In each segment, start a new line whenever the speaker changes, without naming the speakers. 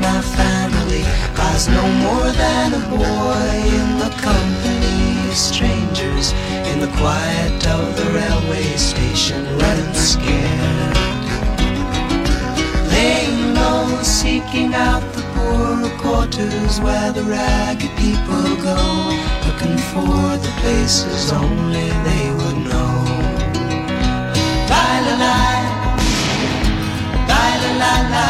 my family, was no more than a boy in the company of strangers in the quiet of the railway station, running scared. Laying low, seeking out the poorer quarters where the ragged people go, looking for the places only they would know. La la la. La la la la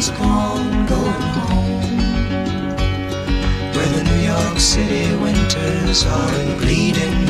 Was gone, going home. Where the New York City winters are bleeding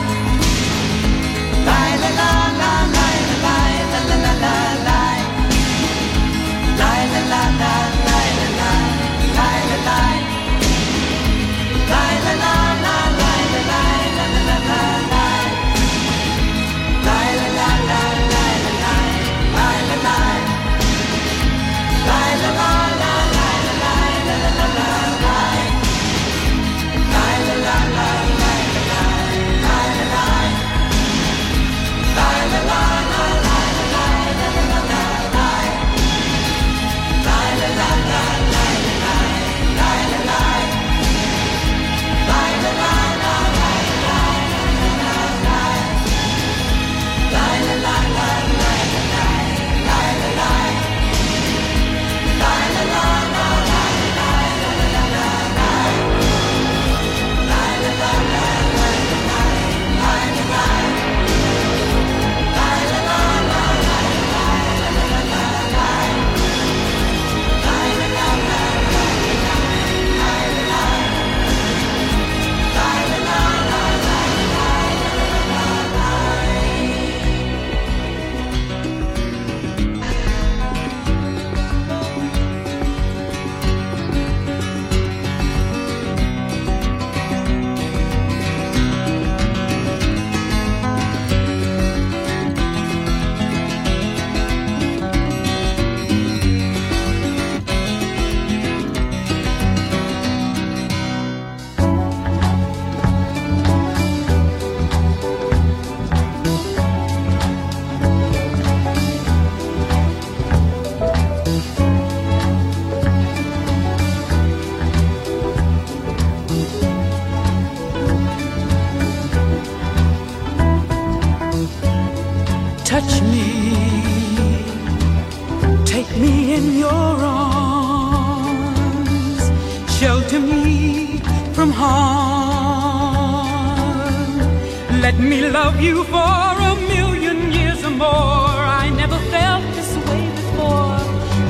love you for a million years or more. I never felt this way before,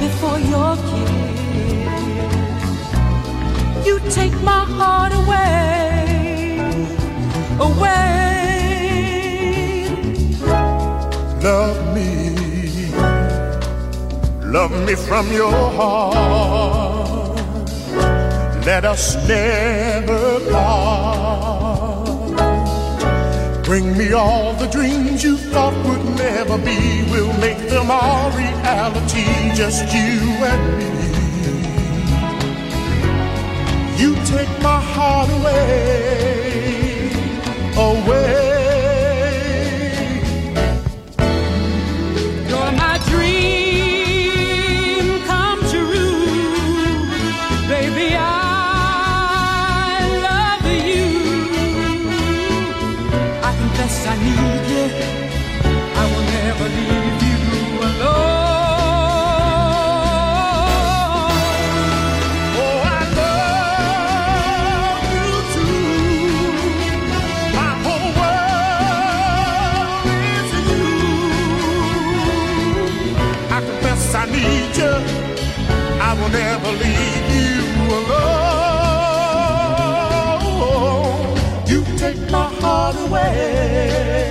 before your kiss. You take my heart away, away.
Love me, love me from your heart. Let us never part. Bring me all the dreams you thought would never be. We'll make them all reality, just you and me. You take my heart away, away.
I need you. I will never leave you alone.
Oh, I love you too. My whole world is you. I confess I need you. I will never leave Away.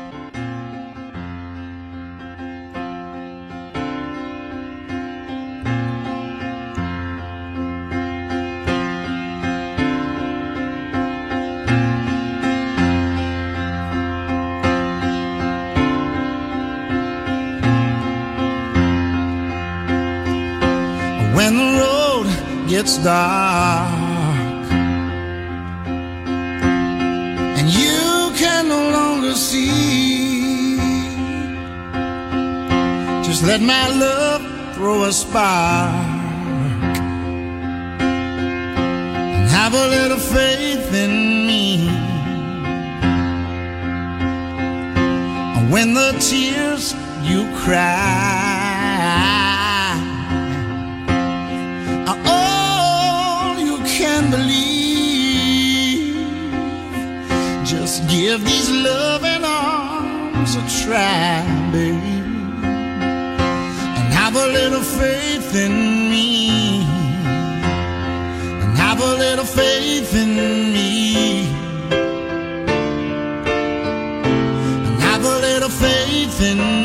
Gets dark. And you can no longer see. Just let my love throw a spark. And have a little faith in me. And When the tears you cry believe, just give these loving arms a try, baby and have a little faith in me. And have a little faith in me. And have a little faith in me.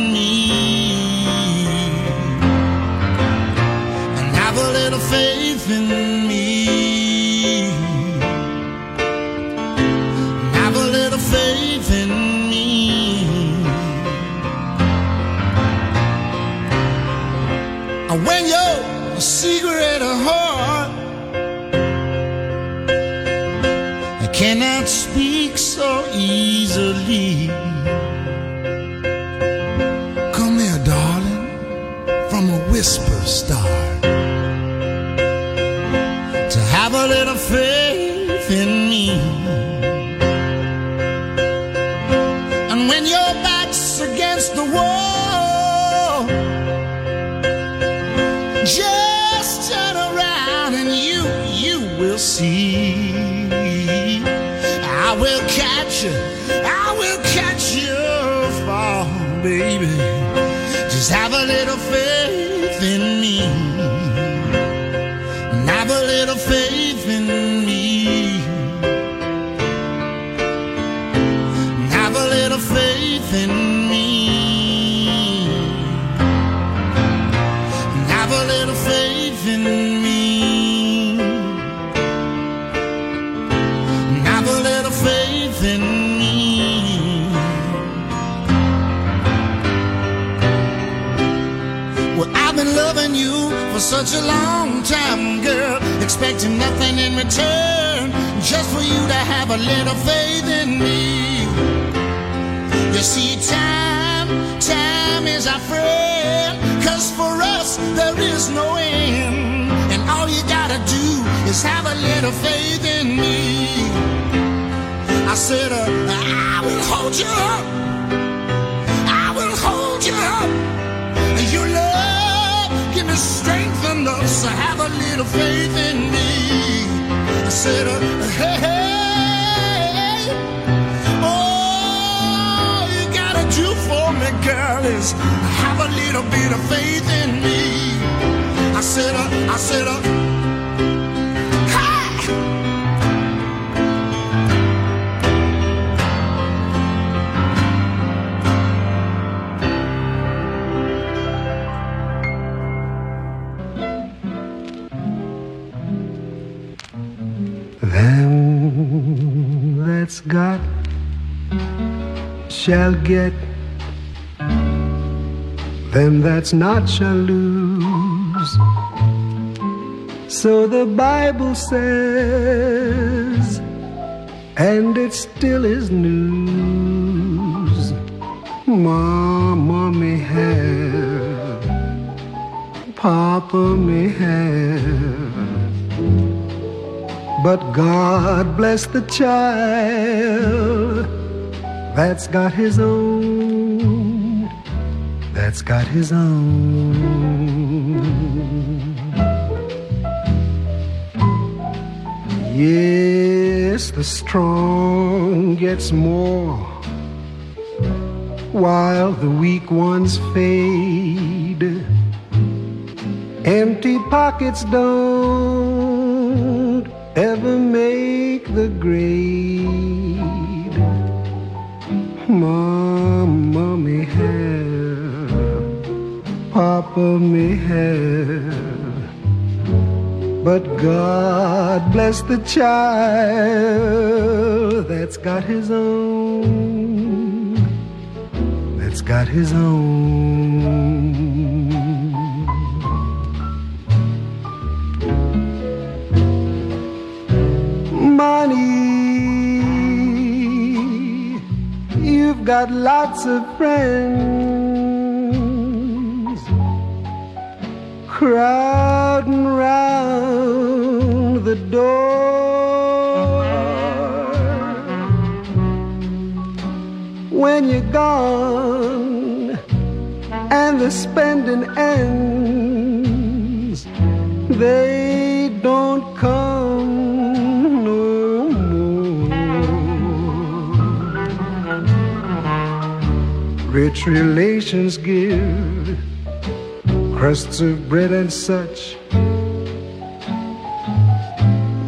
Baby. Such a long time, girl, expecting nothing in return, just for you to have a little faith in me. You see, time, time is our friend, cause for us there is no end. And all you gotta do is have a little faith in me. I said, uh, I will hold you up. Enough to have a little faith in me. I said, uh, hey, hey, all you gotta do for me, girl, is have a little bit of faith in me. I said, uh, I said, uh,
got shall get, them that's not shall lose. So the Bible says, and it still is news. Mama may have, Papa may have. But God bless the child that's got his own, that's got his own. Yes, the strong gets more while the weak ones fade. Empty pockets don't ever make the grade. Mama may have, Papa may have, but God bless the child that's got his own, that's got his own. Money, you've got lots of friends, crowding round the door. When you're gone and the spending ends, they don't come Rich relations give crusts of bread and such.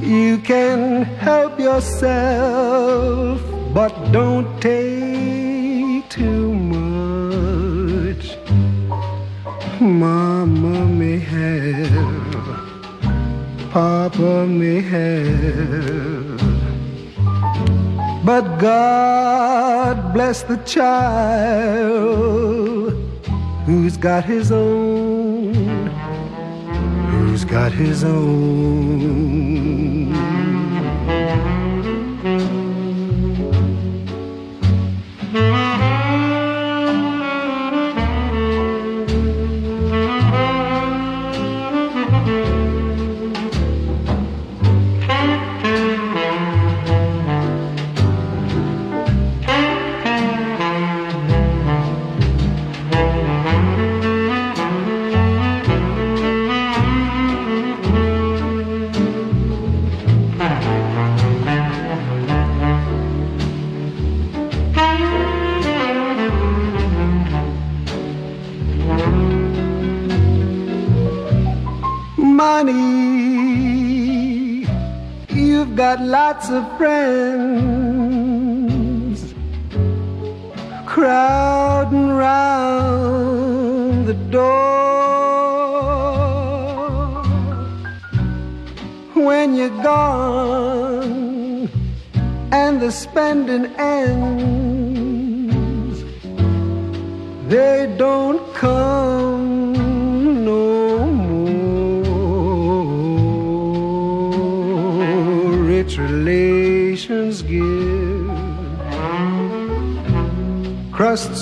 You can help yourself, but don't take too much. Mama may have, Papa may have. But God bless the child who's got his own, who's got his own.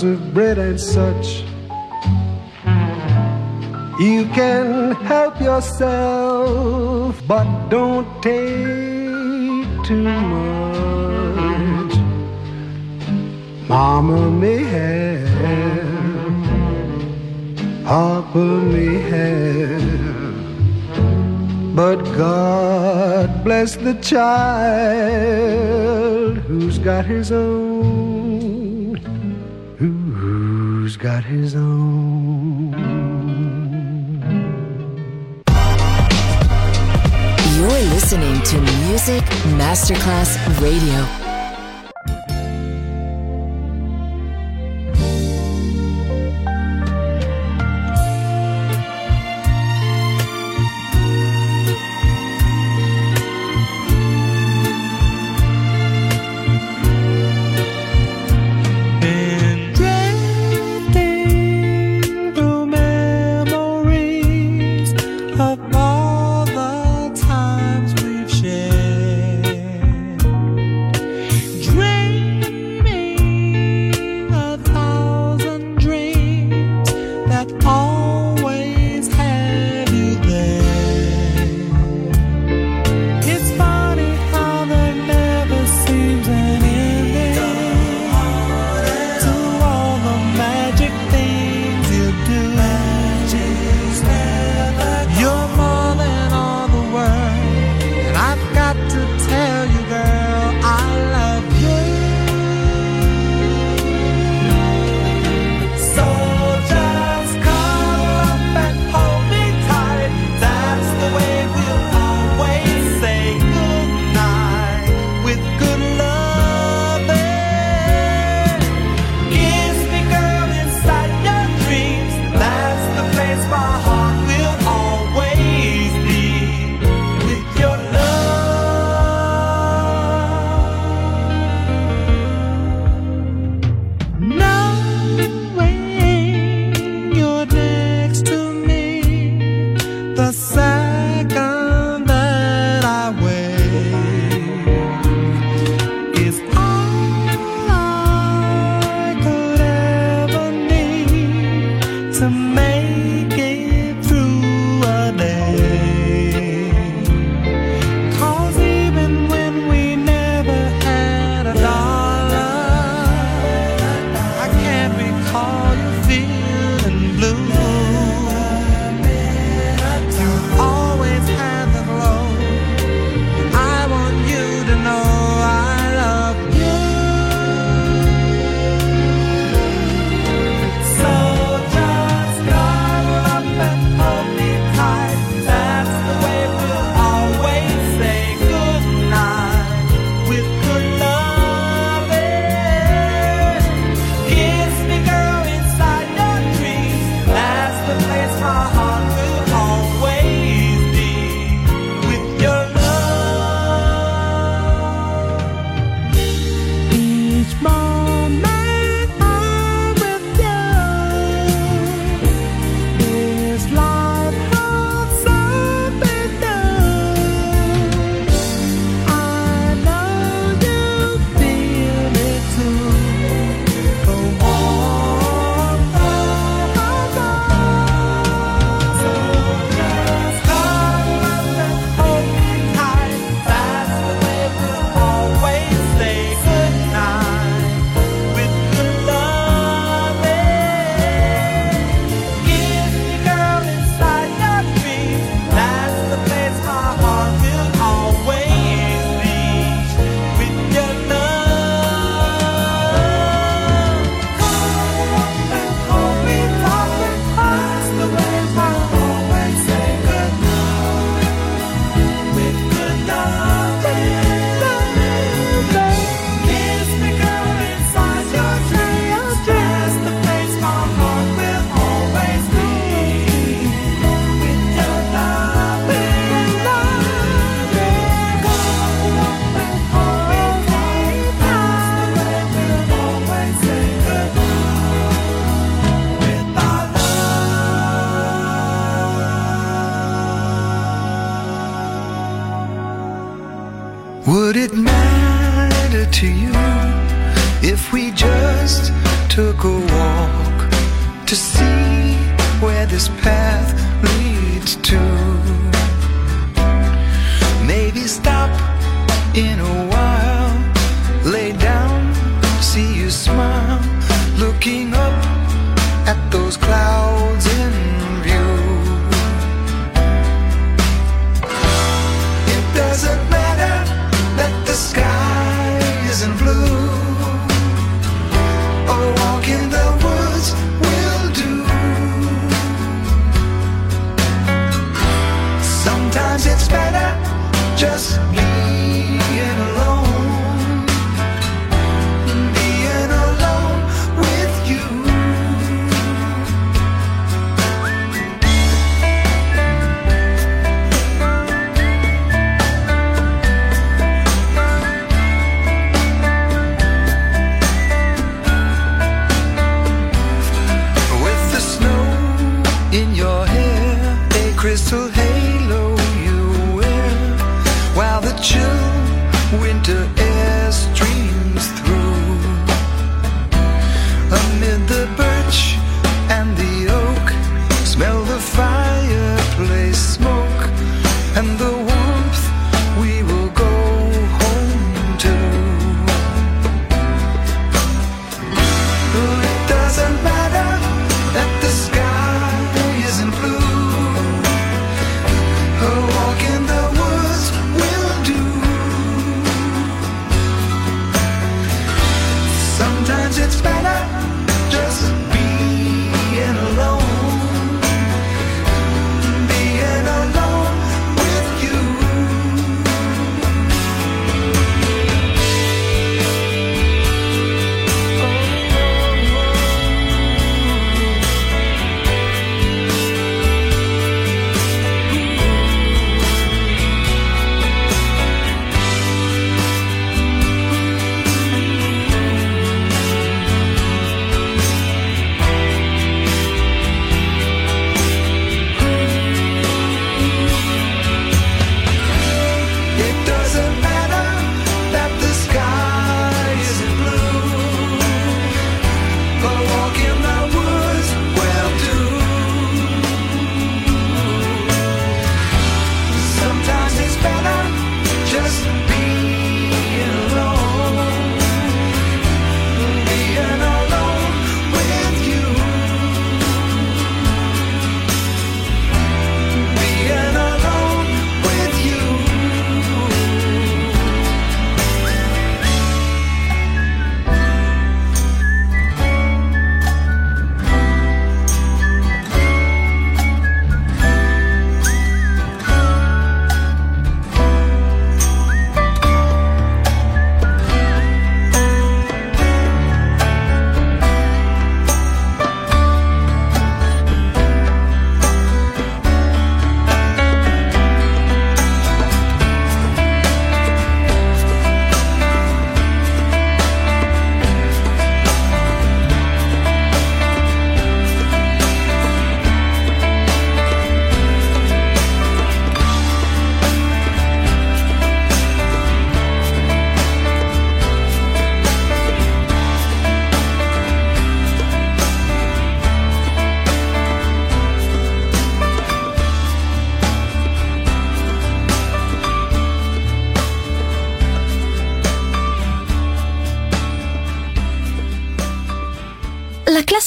Of bread and such. You can help yourself, but don't take too much. Mama may have, Papa may have, but God bless the child who's got his own, his own.
You're listening to Music Masterclass Radio.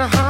the high.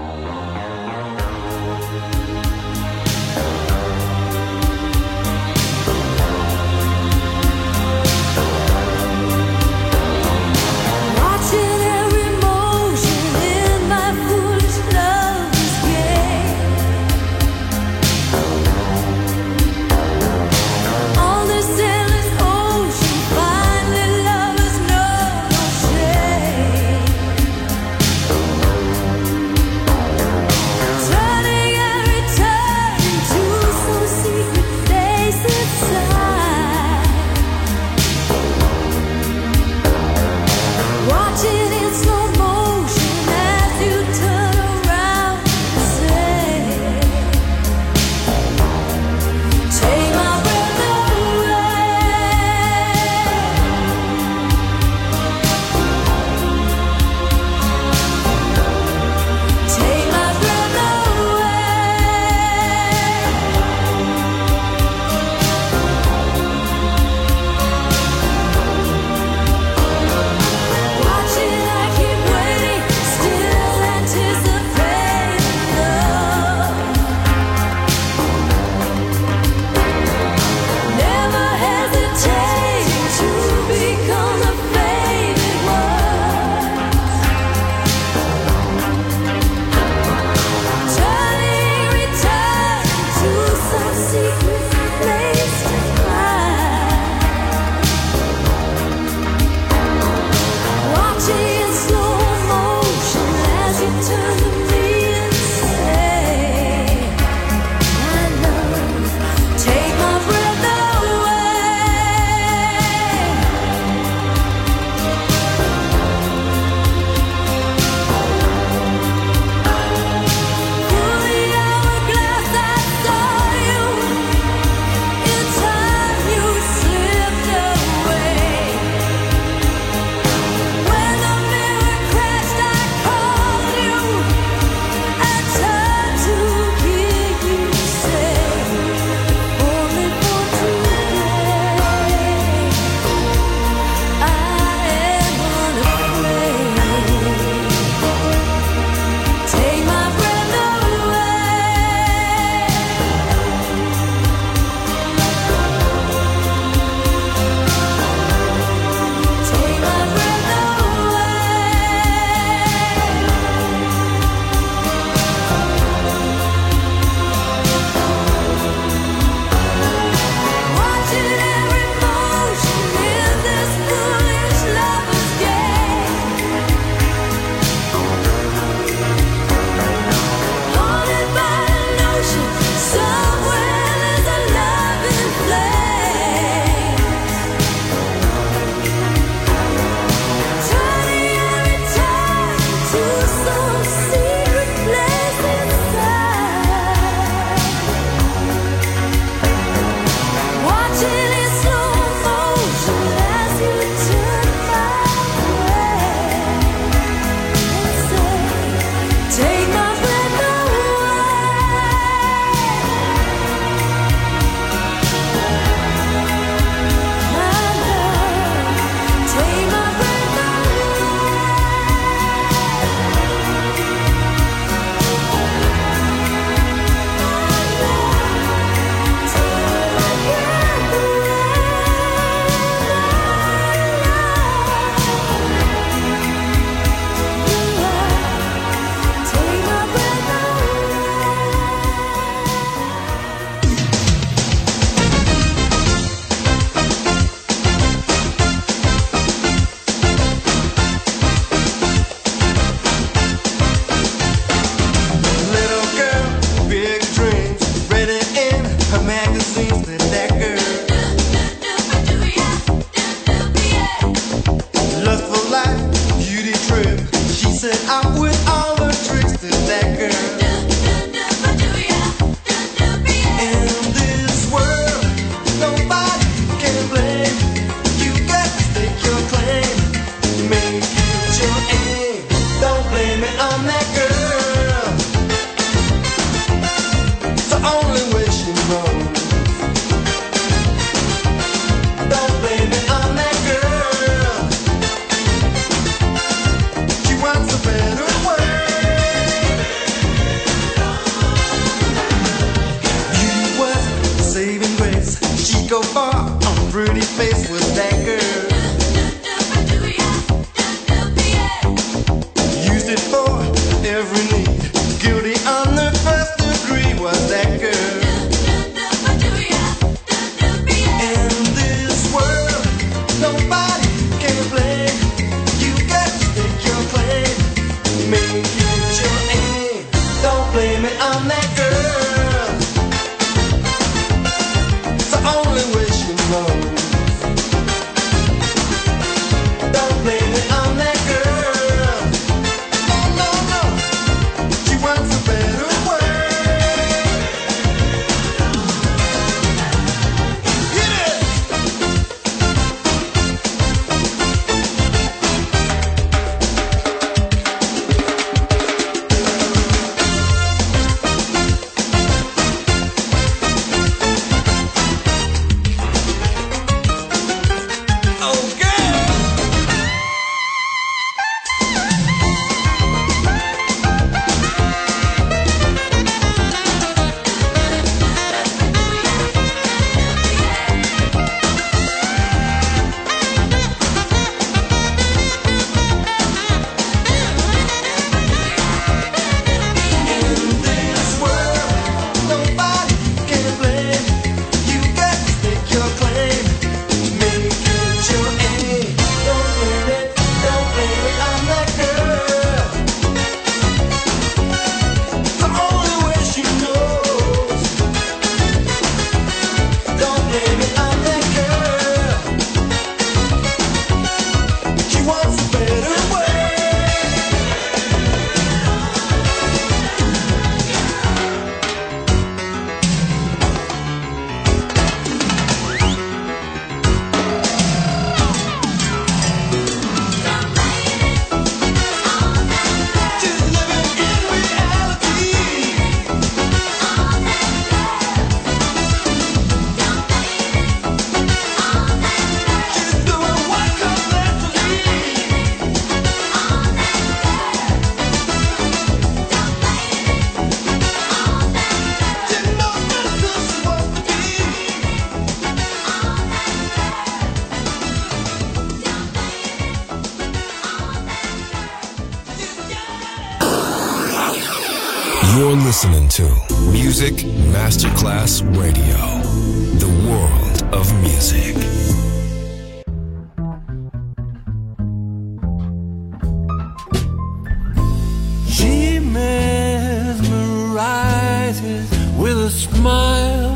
smile,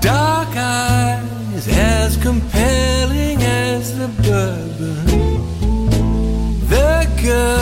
dark eyes as compelling as the bourbon. The girl.